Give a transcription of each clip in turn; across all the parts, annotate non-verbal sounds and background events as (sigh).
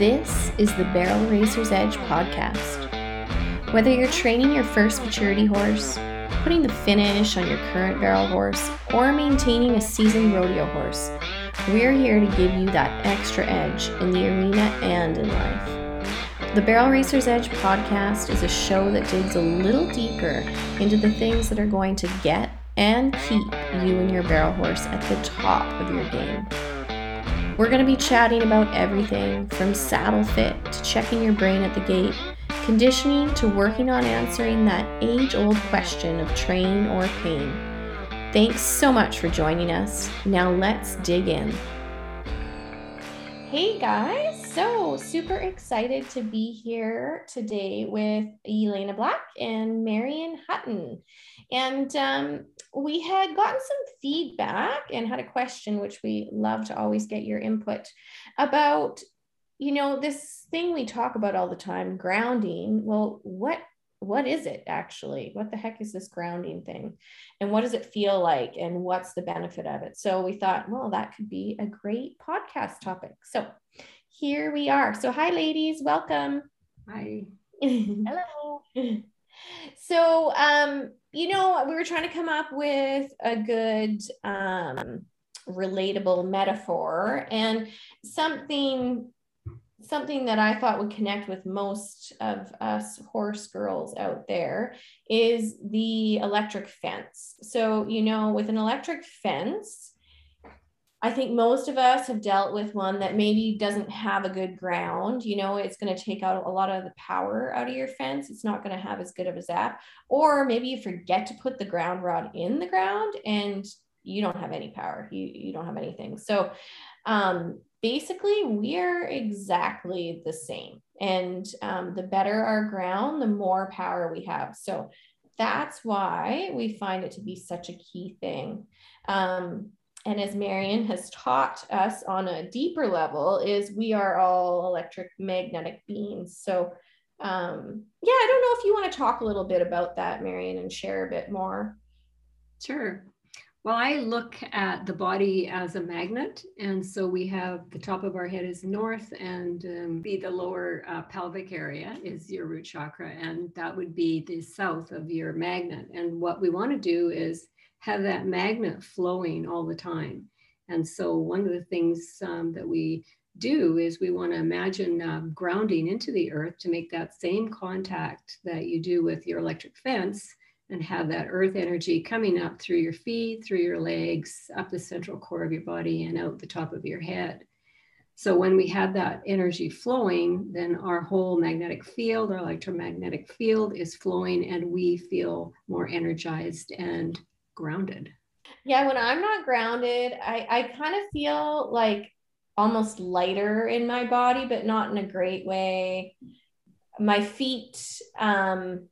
This is the Barrel Racer's Edge podcast. Whether you're training your first maturity horse, putting the finish on your current barrel horse, or maintaining a seasoned rodeo horse, we're here to give you that extra edge in the arena and in life. The Barrel Racer's Edge podcast is a show that digs a little deeper into the things that are going to get and keep you and your barrel horse at the top of your game. We're going to be chatting about everything from saddle fit to checking your brain at the gate, conditioning to working on answering that age old question of train or pain. Thanks so much for joining us. Now let's dig in. Hey guys, so super excited to be here today with Elena Black and Marion Hutton. And um, we had gotten some feedback and had a question, which we love to always get your input about, you know, this thing we talk about all the time, grounding. Well, what what is it actually? What the heck is this grounding thing? And what does it feel like? And what's the benefit of it? So we thought, well, that could be a great podcast topic. So here we are. So, hi, ladies, welcome. Hi. (laughs) Hello. so, um, you know, we were trying to come up with a good, um, relatable metaphor and something something that I thought would connect with most of us horse girls out there is the electric fence. So, you know, with an electric fence, I think most of us have dealt with one that maybe doesn't have a good ground. You know, it's going to take out a lot of the power out of your fence. It's not going to have as good of a zap. Or maybe you forget to put the ground rod in the ground and you don't have any power. You, you don't have anything. So um, basically, we're exactly the same. And um, the better our ground, the more power we have. So that's why we find it to be such a key thing. Um, and as Marion has taught us on a deeper level, is we are all electric magnetic beings. So, um, yeah, I don't know if you want to talk a little bit about that, Marion, and share a bit more. Sure. Well, I look at the body as a magnet. And so we have the top of our head is north, and um, be the lower uh, pelvic area is your root chakra. And that would be the south of your magnet. And what we want to do is have that magnet flowing all the time. And so, one of the things um, that we do is we want to imagine uh, grounding into the earth to make that same contact that you do with your electric fence and have that earth energy coming up through your feet, through your legs, up the central core of your body, and out the top of your head. So, when we have that energy flowing, then our whole magnetic field, our electromagnetic field is flowing, and we feel more energized and grounded. Yeah, when I'm not grounded, I, I kind of feel like almost lighter in my body, but not in a great way. My feet, um,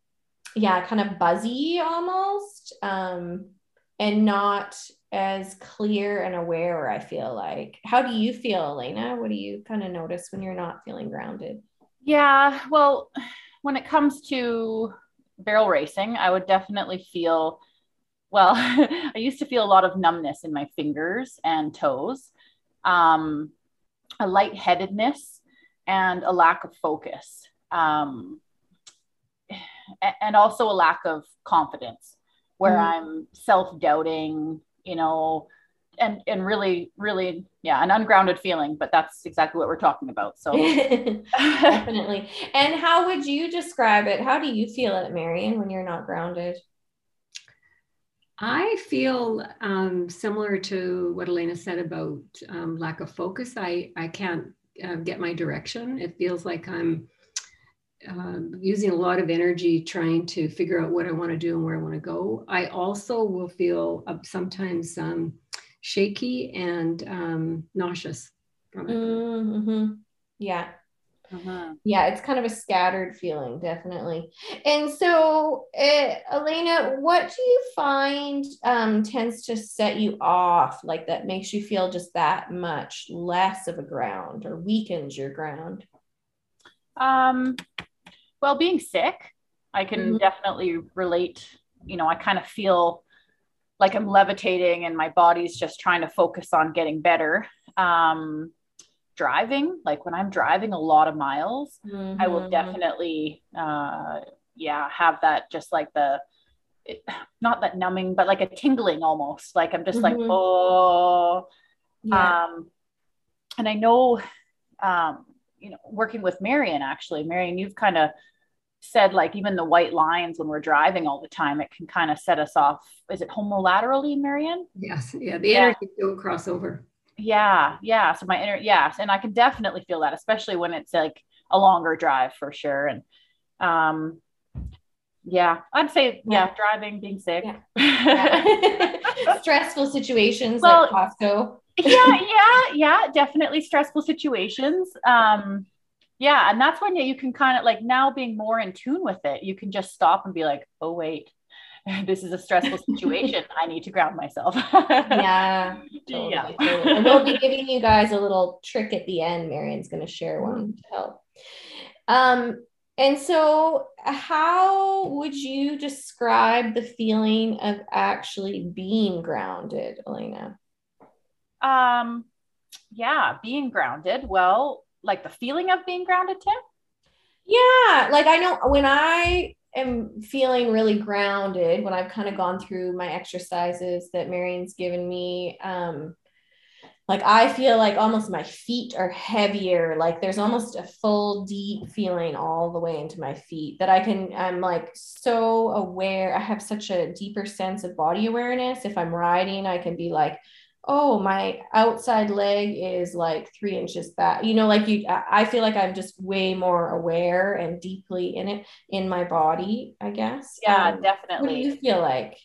yeah, kind of buzzy almost, um, and not as clear and aware, I feel like. How do you feel, Elena? What do you kind of notice when you're not feeling grounded? Yeah, well, (sighs) when it comes to barrel racing, I would definitely feel well, (laughs) I used to feel a lot of numbness in my fingers and toes, um, a lightheadedness, and a lack of focus, um, and also a lack of confidence, where mm. I'm self doubting, you know, and and really, really, yeah, an ungrounded feeling. But that's exactly what we're talking about. So (laughs) (laughs) definitely. And how would you describe it? How do you feel it, Marion, when you're not grounded? I feel um, similar to what Elena said about um, lack of focus. I, I can't uh, get my direction. It feels like I'm uh, using a lot of energy trying to figure out what I want to do and where I want to go. I also will feel uh, sometimes um, shaky and um, nauseous from it. Mm-hmm. Yeah, uh-huh. Yeah, it's kind of a scattered feeling, definitely. And so, uh, Elena, what do you find um, tends to set you off, like that makes you feel just that much less of a ground or weakens your ground? Um, well, being sick, I can mm-hmm. definitely relate. You know, I kind of feel like I'm levitating and my body's just trying to focus on getting better. Um, driving, like when I'm driving a lot of miles, Mm-hmm. I will definitely, uh, yeah, have that just like the, it, (sighs) not that numbing, but like a tingling almost. Like I'm just like, Mhm. oh, Yeah. um, and I know, um, you know, working with Marion, actually, Marion, you've kind of said like even the white lines when we're driving all the time, it can kind of set us off. Is it homolaterally, Marion? Yes, yeah, the Yeah. energy don't cross over. Yeah, yeah. So my inner, yes, and I can definitely feel that, especially when it's like a longer drive for sure. And um, yeah, I'd say yeah, driving, being sick. Yeah. Yeah. (laughs) (laughs) Stressful situations Well- like Costco. yeah, (laughs) yeah, yeah, definitely stressful situations. Um, yeah, and that's when you, you can kind of like now being more in tune with it, you can just stop and be like, oh wait, (laughs) this is a stressful (laughs) situation. I need to ground myself. Yeah. (laughs) Totally, Yeah. totally. And we'll be giving you guys a little trick at the end. Marion's going to share one to help. Um, and so, how would you describe the feeling of actually being grounded, Elena? Um, yeah, being grounded. Well, like the feeling of being grounded, Tim. Yeah, like I know when I am feeling really grounded, when I've kind of gone through my exercises that Marion's given me, um, like I feel like almost my feet are heavier. Like there's almost a full deep feeling all the way into my feet that I can, I'm like so aware. I have such a deeper sense of body awareness. If I'm riding, I can be like, oh, my outside leg is like three inches back. You know, like you, I feel like I'm just way more aware and deeply in it, in my body, I guess. Yeah, Um, what do definitely. you feel like?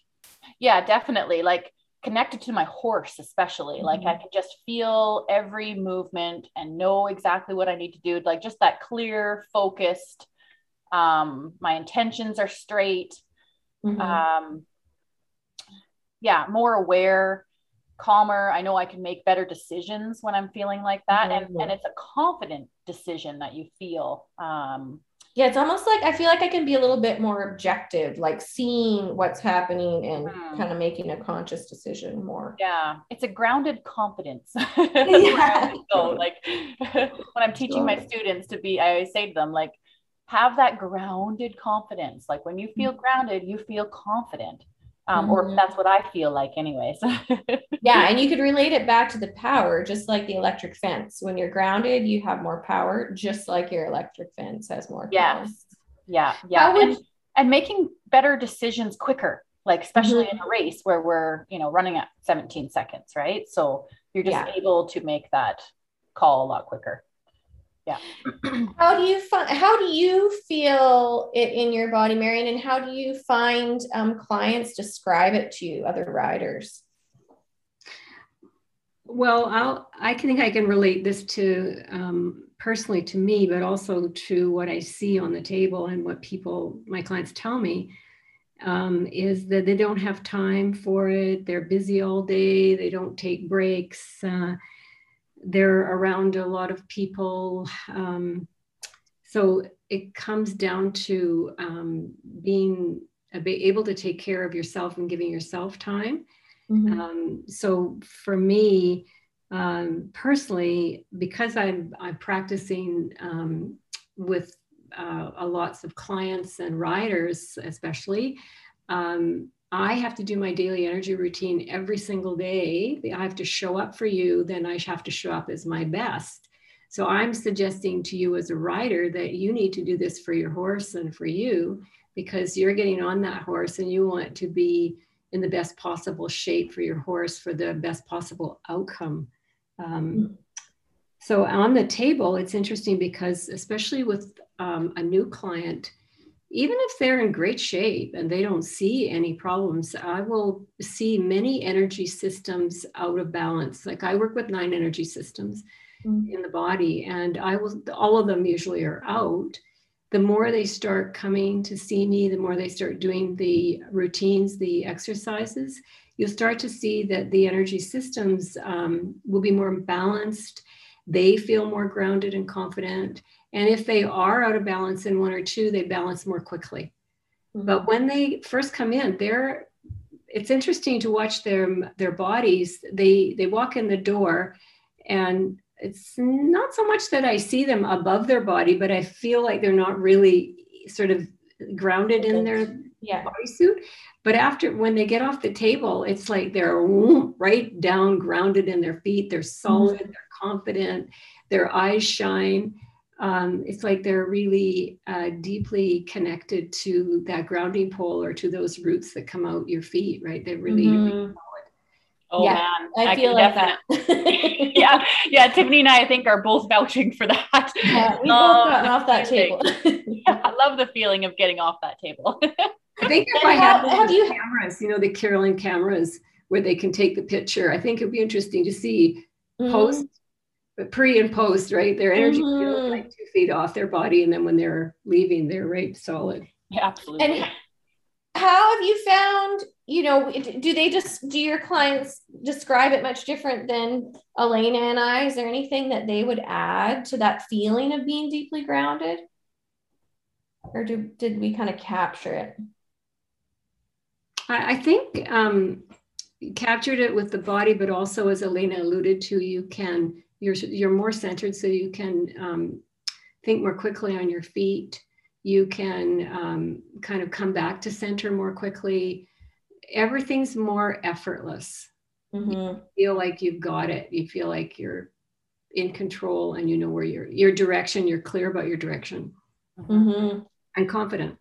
Yeah, definitely. Like connected to my horse, especially. Like Mhm. I can just feel every movement and know exactly what I need to do. Like just that clear, focused. Um, my intentions are straight. Mhm. Um, yeah, more aware, calmer. I know I can make better decisions when I'm feeling like that, and Mhm. and it's a confident decision that you feel. Um, Yeah, it's almost like I feel like I can be a little bit more objective, like seeing what's happening and Hmm. kind of making a conscious decision more. yeah it's a grounded confidence (laughs) Yeah. so like (laughs) when i'm teaching my students to be i always say to them like have that grounded confidence like when you feel grounded you feel confident um, or Mhm. that's what i feel like anyways (laughs) Yeah, and you could relate it back to the power, just like the electric fence. When you're grounded, you have more power, just like your electric fence has more power. yes yeah yeah would- and, and making better decisions quicker like especially Mm-hmm. in a race where we're you know running at 17 seconds right so you're just Yeah. able to make that call a lot quicker (clears throat) How do you find? How do you feel it in your body, Marion? And how do you find um, clients describe it to you, other riders? Well, I'll, I can think I can relate this to um, personally to me, but also to what I see on the table and what people, my clients tell me, um, is that they don't have time for it. They're busy all day. They don't take breaks. Uh, they're around a lot of people. Um, so it comes down to um, being able to take care of yourself and giving yourself time. Um, so for me, um, personally, because I'm, I'm practicing um, with uh, a lots of clients and riders, especially, um, I have to do my daily energy routine every single day. I have to show up for you, then I have to show up as my best. So I'm suggesting to you as a rider that you need to do this for your horse and for you because you're getting on that horse and you want to be in the best possible shape for your horse for the best possible outcome. Um, so on the table, it's interesting because, especially with um, a new client, even if they're in great shape and they don't see any problems, I will see many energy systems out of balance. Like I work with nine energy systems Mhm. in the body, and I will, all of them usually are out the more they start coming to see me, the more they start doing the routines, the exercises, you'll start to see that the energy systems um, will be more balanced. They feel more grounded and confident. And if they are out of balance in one or two, they balance more quickly. Mm-hmm. But when they first come in, they're it's interesting to watch their their bodies. They they walk in the door and it's not so much that I see them above their body, but I feel like they're not really sort of grounded in their Yeah. bodysuit. But after when they get off the table, it's like they're right down grounded in their feet. They're mm-hmm. solid, they're confident, their eyes shine. Um, it's like they're really uh, deeply connected to that grounding pole or to those roots that come out your feet, right? They're really, Mhm. Oh Yeah, man, I, feel can like that. (laughs) yeah, yeah. Tiffany and I, I think, are both vouching for that. Yeah, we both Oh, gotten off that table. (laughs) Yeah, I love the feeling of getting off that table. (laughs) I think if And I had how- one have you- cameras, you know, the Kirlian cameras where they can take the picture, I think it'd be interesting to see Mhm. post, pre and post, right? Their energy field Mhm. like two feet off their body, and then when they're leaving, they're right solid. yeah, absolutely. And how have you found, you know, do they just, do your clients describe it much different than Elena and I? Is there anything that they would add to that feeling of being deeply grounded? Or do, did we kind of capture it? I, I think um, captured it with the body, but also as Elena alluded to, you can you're you're more centered, so you can um, think more quickly on your feet. You can um, kind of come back to center more quickly. Everything's more effortless. Mhm. Feel like you've got it. You feel like you're in control, and you know where your your direction. You're clear about your direction Mhm. and confident.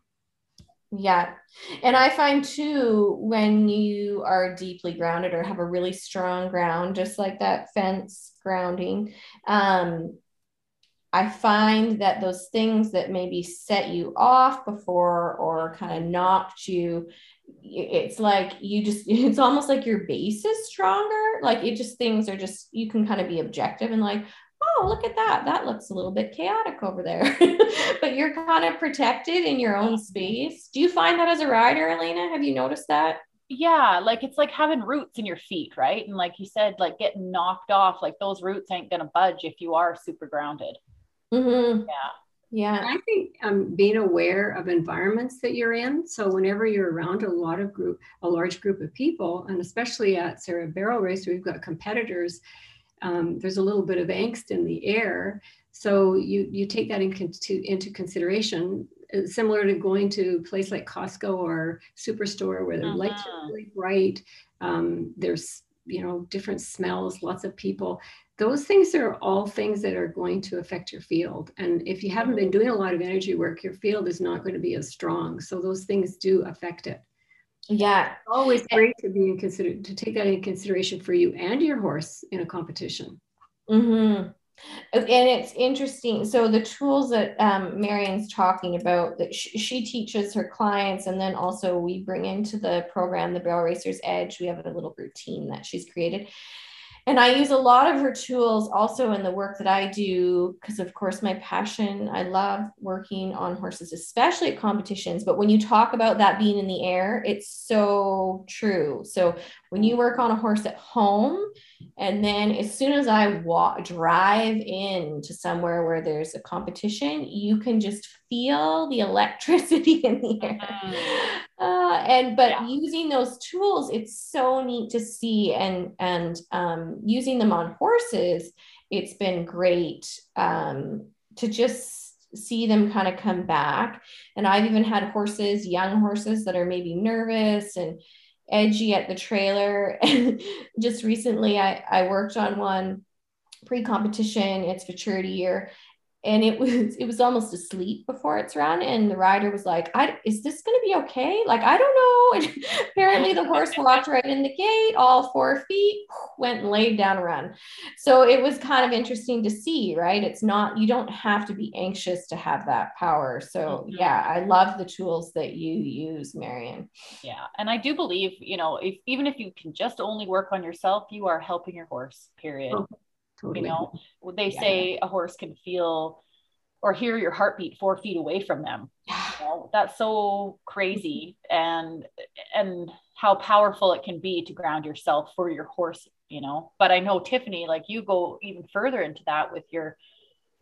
Yeah. And I find too, when you are deeply grounded or have a really strong ground, just like that fence grounding, um, I find that those things that maybe set you off before or kind of knocked you, it's like you just, (laughs) it's almost like your base is stronger. Like it just, things are just, you can kind of be objective and like, oh, look at that. That looks a little bit chaotic over there. (laughs) but you're kind of protected in your own space. Do you find that as a rider, Elena? Have you noticed that? yeah, like it's like having roots in your feet, right? And like you said, like getting knocked off, like those roots ain't gonna budge if you are super grounded. Mm-hmm. Yeah. Yeah. I think um, being aware of environments that you're in. So whenever you're around a lot of group, a large group of people, and especially at Sarah Barrel Race, we've got competitors. Um, there's a little bit of angst in the air. So you you take that in, to, into consideration. Uh, Similar to going to a place like Costco or Superstore, where the lights Mhm. are really bright. Um, there's you know different smells, lots of people those things are all things that are going to affect your field. And if you haven't been doing a lot of energy work, your field is not going to be as strong. So those things do affect it. Yeah. Always great to be in consider to take that in consideration for you and your horse in a competition. Mm-hmm. And it's interesting. So the tools that um, Marion's talking about that sh- she teaches her clients, and then also we bring into the program, the Barrel Racers Edge. We have a little routine that she's created. And I use a lot of her tools also in the work that I do because, of course, my passion, I love working on horses, especially at competitions. But when you talk about that being in the air, it's so true. So when you work on a horse at home, and then as soon as I walk, drive in to somewhere where there's a competition, you can just feel the (laughs) electricity in the air. Mm-hmm. Uh, and but Yeah. using those tools, it's so neat to see, and and um, using them on horses, it's been great um, to just see them kind of come back. And I've even had horses, young horses, that are maybe nervous and edgy at the trailer. And (laughs) just recently, I I worked on one pre-competition. It's maturity year, and it was it was almost asleep before its run and the rider was like i is this going to be okay like i don't know (laughs) and apparently the horse walked right in the gate all four feet went and laid down a run so it was kind of interesting to see right it's not you don't have to be anxious to have that power so Mhm. yeah i love the tools that you use marion Yeah. And I do believe, you know, if even if you can just only work on yourself, you are helping your horse, period. Totally. You know, they Yeah. say a horse can feel or hear your heartbeat four feet away from them. (sighs) You know, that's so crazy and and how powerful it can be to ground yourself for your horse, you know. But I know Tiffany, like you go even further into that with your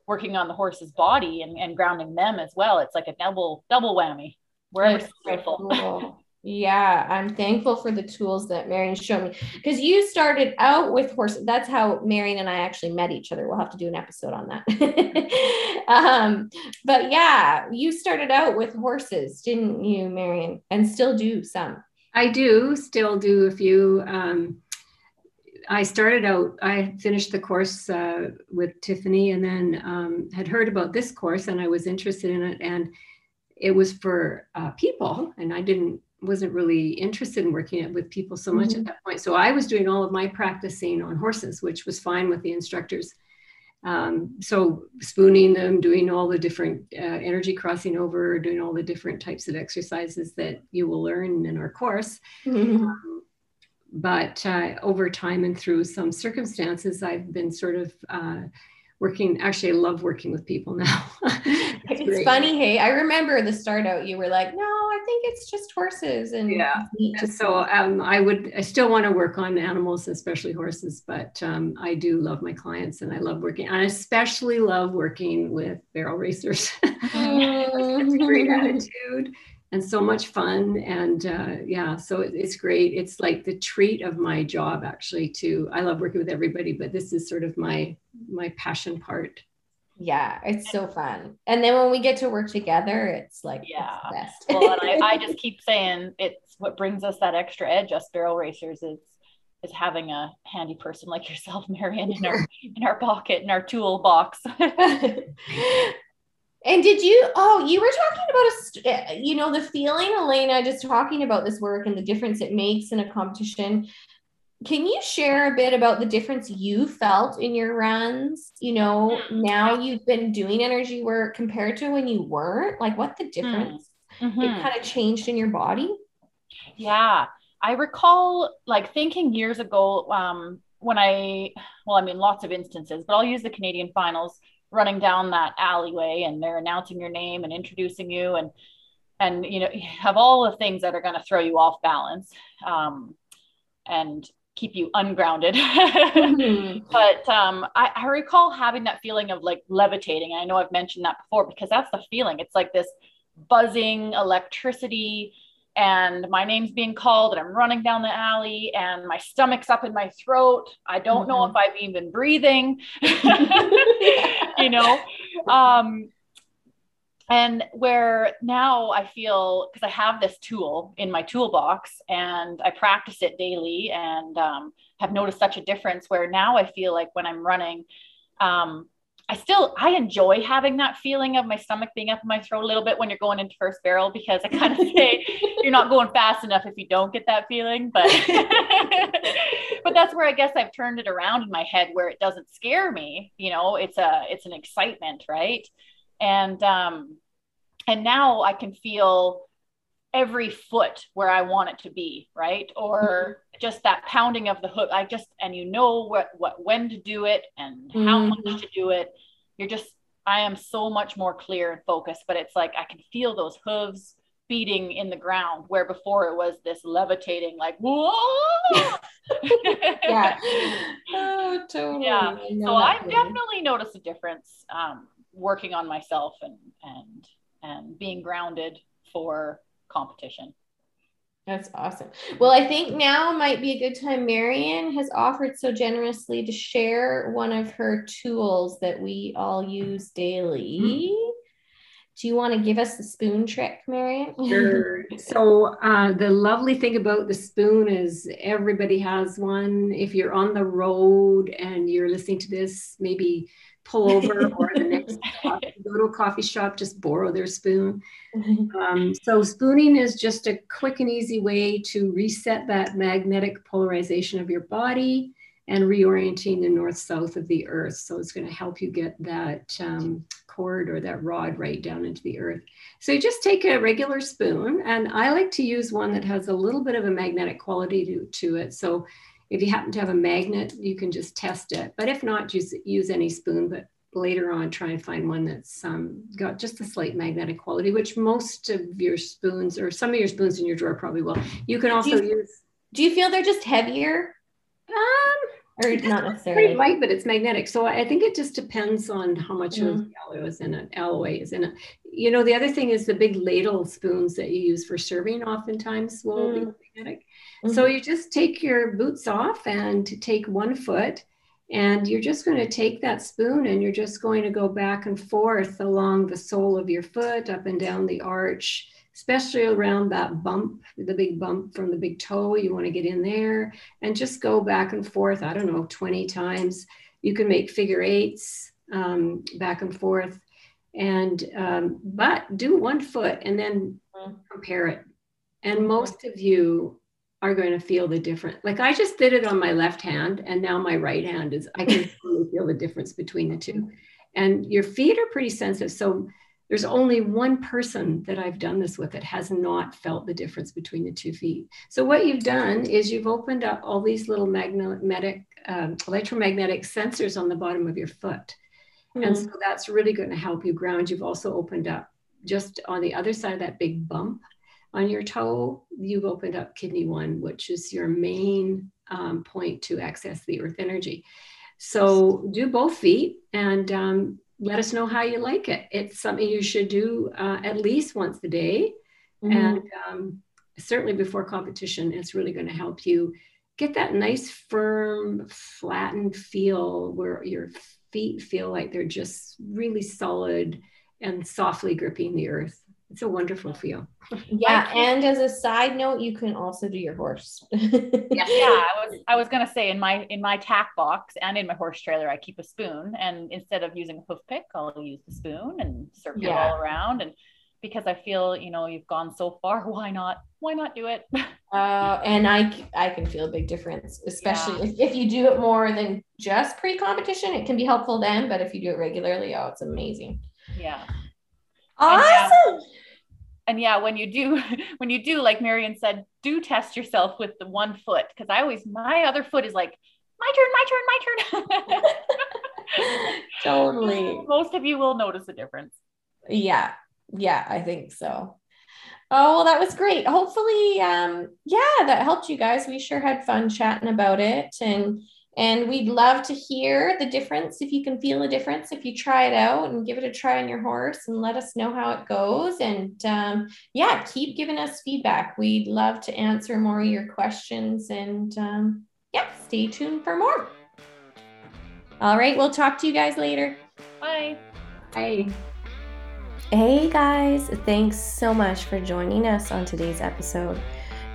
working on the horse's body and, and grounding them as well. It's like a double double whammy. We're so grateful. cool. Yeah, I'm thankful for the tools that Marion showed me because you started out with horses. That's how Marion and I actually met each other. We'll have to do an episode on that. (laughs) um, but yeah, you started out with horses, didn't you, Marion? And still do some. I do still do a few. Um, I started out, I finished the course uh, with Tiffany and then um, had heard about this course and I was interested in it. And it was for uh, people and I didn't wasn't really interested in working with people so much mm-hmm. at that point. So I was doing all of my practicing on horses, which was fine with the instructors. Um, so spooning them, doing all the different uh, energy crossing over, doing all the different types of exercises that you will learn in our course. Mm-hmm. Um, but uh, over time and through some circumstances, I've been sort of uh, working actually i love working with people now. (laughs) It's, it's funny hey i remember the start out you were like no i think it's just horses and yeah and so um, i would i still want to work on animals especially horses but um, i do love my clients and i love working i especially love working with barrel racers. (laughs) Mm-hmm. great (laughs) attitude and so much fun and uh, yeah so it's great. It's like the treat of my job actually to i love working with everybody but this is sort of my my passion part yeah it's so fun and then when we get to work together it's like yeah it's well and I, I just (laughs) keep saying it's what brings us that extra edge us barrel racers is is having a handy person like yourself (laughs) marion in our (laughs) in our pocket in our toolbox And did you? Oh, you were talking about a, you know, the feeling, Elena, just talking about this work and the difference it makes in a competition. Can you share a bit about the difference you felt in your runs? You know, mm-hmm. now you've been doing energy work compared to when you weren't. Like, what the difference mm-hmm. it kind of changed in your body? Yeah, I recall like thinking years ago um, when I, well, I mean, lots of instances, but I'll use the Canadian finals running down that alleyway and they're announcing your name and introducing you and and you know you have all the things that are going to throw you off balance um, and keep you ungrounded mm-hmm. (laughs) but um, I, I recall having that feeling of like levitating i know i've mentioned that before because that's the feeling it's like this buzzing electricity and my name's being called and I'm running down the alley and my stomach's up in my throat. I don't mm-hmm. know if I've even been breathing, (laughs) (laughs) you know. Um, and where now I feel because I have this tool in my toolbox and I practice it daily and um, have noticed such a difference where now I feel like when I'm running, um, I still I enjoy having that feeling of my stomach being up in my throat a little bit when you're going into first barrel because I kind of (laughs) say you're not going fast enough if you don't get that feeling. But (laughs) but that's where I guess I've turned it around in my head where it doesn't scare me. You know, it's a it's an excitement, right? And um and now I can feel every foot where I want it to be, right? Or mm-hmm. just that pounding of the hook. I just and you know what what when to do it and how mm-hmm. much to do it. You're just I am so much more clear and focused, but it's like I can feel those hooves beating in the ground where before it was this levitating like whoa (laughs) yeah (laughs) oh totally yeah so i've definitely noticed a difference um, working on myself and and and being grounded for competition. That's awesome. Well, I think now might be a good time. Marion has offered so generously to share one of her tools that we all use daily. Mm-hmm. Do you want to give us the spoon trick, Marion? (laughs) Sure. So, uh, the lovely thing about the spoon is everybody has one. If you're on the road and you're listening to this, maybe pull over (laughs) or the next coffee, go to a coffee shop, just borrow their spoon. Mm-hmm. Um, so spooning is just a quick and easy way to reset that magnetic polarization of your body and reorienting the north south of the earth. So it's going to help you get that um, cord or that rod right down into the earth. So you just take a regular spoon, and I like to use one that has a little bit of a magnetic quality to, to it. So if you happen to have a magnet, you can just test it. But if not, just use any spoon. But later on, try and find one that's um, got just a slight magnetic quality, which most of your spoons or some of your spoons in your drawer probably will. You can also do you, use. Do you feel they're just heavier? Um, or not necessarily. Pretty light, but it's magnetic. So I think it just depends on how much mm. of the alloy is in it, alloy is in it. You know, the other thing is the big ladle spoons that you use for serving oftentimes will mm. be magnetic. Mm-hmm. So you just take your boots off and take one foot and you're just going to take that spoon and you're just going to go back and forth along the sole of your foot, up and down the arch, especially around that bump, the big bump from the big toe. You want to get in there and just go back and forth, I don't know, 20 times. You can make figure eights um, back and forth. And, um, but do one foot and then mm-hmm. compare it. And most of you are going to feel the difference. Like I just did it on my left hand, and now my right hand is, I can (laughs) feel the difference between the two. And your feet are pretty sensitive. So there's only one person that I've done this with that has not felt the difference between the two feet. So what you've done is you've opened up all these little magnetic, um, electromagnetic sensors on the bottom of your foot. Mm-hmm. And so that's really going to help you ground. You've also opened up just on the other side of that big bump on your toe, you've opened up kidney one, which is your main um, point to access the earth energy. So do both feet and um, let us know how you like it. It's something you should do uh, at least once a day. Mm-hmm. And um, certainly before competition, it's really going to help you get that nice, firm, flattened feel where your feet feel like they're just really solid and softly gripping the earth it's a wonderful feel. Yeah, and as a side note, you can also do your horse. (laughs) yeah, yeah. I was I was gonna say in my in my tack box and in my horse trailer, I keep a spoon, and instead of using a hoof pick, I'll use the spoon and circle yeah. all around. And because I feel you know you've gone so far, (laughs) why not? Why not do it? uh, (laughs) and I I can feel a big difference, especially yeah. if, if you do it more than just pre competition. It can be helpful then, but if you do it regularly, oh, it's amazing. Yeah. Awesome. And yeah, when you do, (laughs) when you do, like Marion said, do test yourself with the one foot. Cause I always, my other foot is like, my turn, my turn, my turn. (laughs) (laughs) totally. Most of you will notice a difference. Yeah. Yeah, I think so. Oh, well, that was great. Hopefully, um, yeah, that helped you guys. We sure had fun chatting about it. And and we'd love to hear the difference if you can feel a difference if you try it out and give it a try on your horse and let us know how it goes. And um, yeah, keep giving us feedback. We'd love to answer more of your questions. And um, yeah, stay tuned for more. All right, we'll talk to you guys later. Bye. Bye. Hey guys, thanks so much for joining us on today's episode.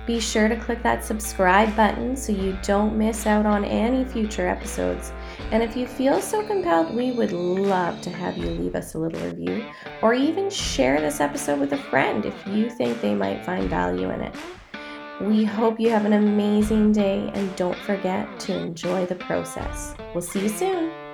Be sure to click that subscribe button so you don't miss out on any future episodes. And if you feel so compelled, we would love to have you leave us a little review or even share this episode with a friend if you think they might find value in it. We hope you have an amazing day and don't forget to enjoy the process. We'll see you soon.